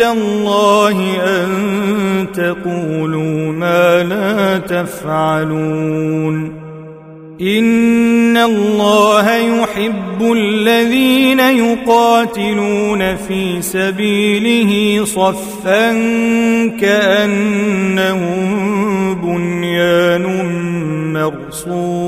الله أن تقولوا ما لا تفعلون. إن الله يحب الذين يقاتلون في سبيله صفا كأنهم بنيان مرصوص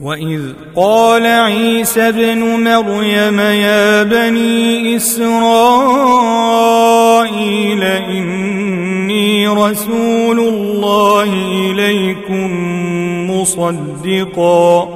واذ قال عيسى ابن مريم يا بني اسرائيل اني رسول الله اليكم مصدقا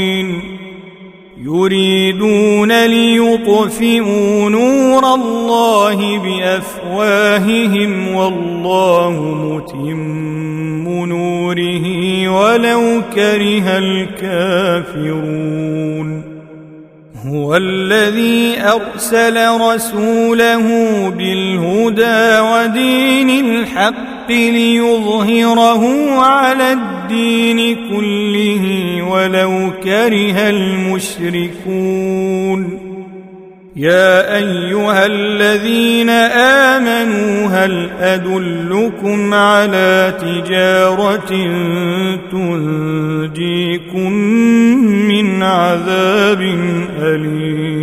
يريدون ليطفئوا نور الله بأفواههم والله متم نوره ولو كره الكافرون. هو الذي أرسل رسوله بالهدى ودين الحق ليظهره على الدين كله ولو كره المشركون. يا أيها الذين آمنوا هل أدلكم على تجارة تنجيكم من عذاب أليم؟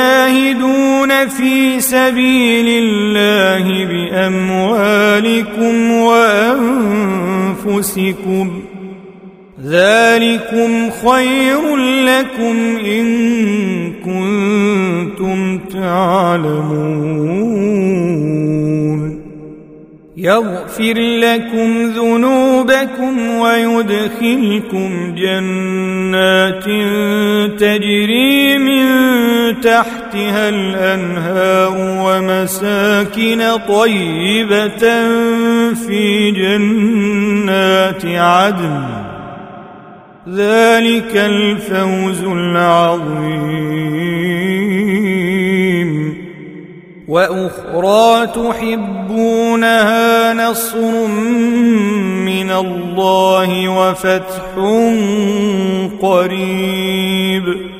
وتجاهدون في سبيل الله بأموالكم وأنفسكم. ذلكم خير لكم إن كنتم تعلمون. يغفر لكم ذنوبكم ويدخلكم جنات تجري من تحتها الأنهار ومساكن طيبة في جنات عدن. ذلك الفوز العظيم. وأخرى تحبونها نصر من الله وفتح قريب.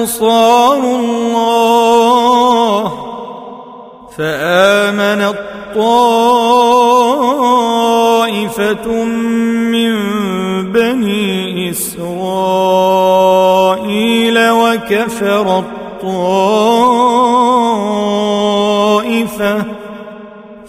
أنصار الله فآمنت طائفة من بني إسرائيل وكفر الطائفة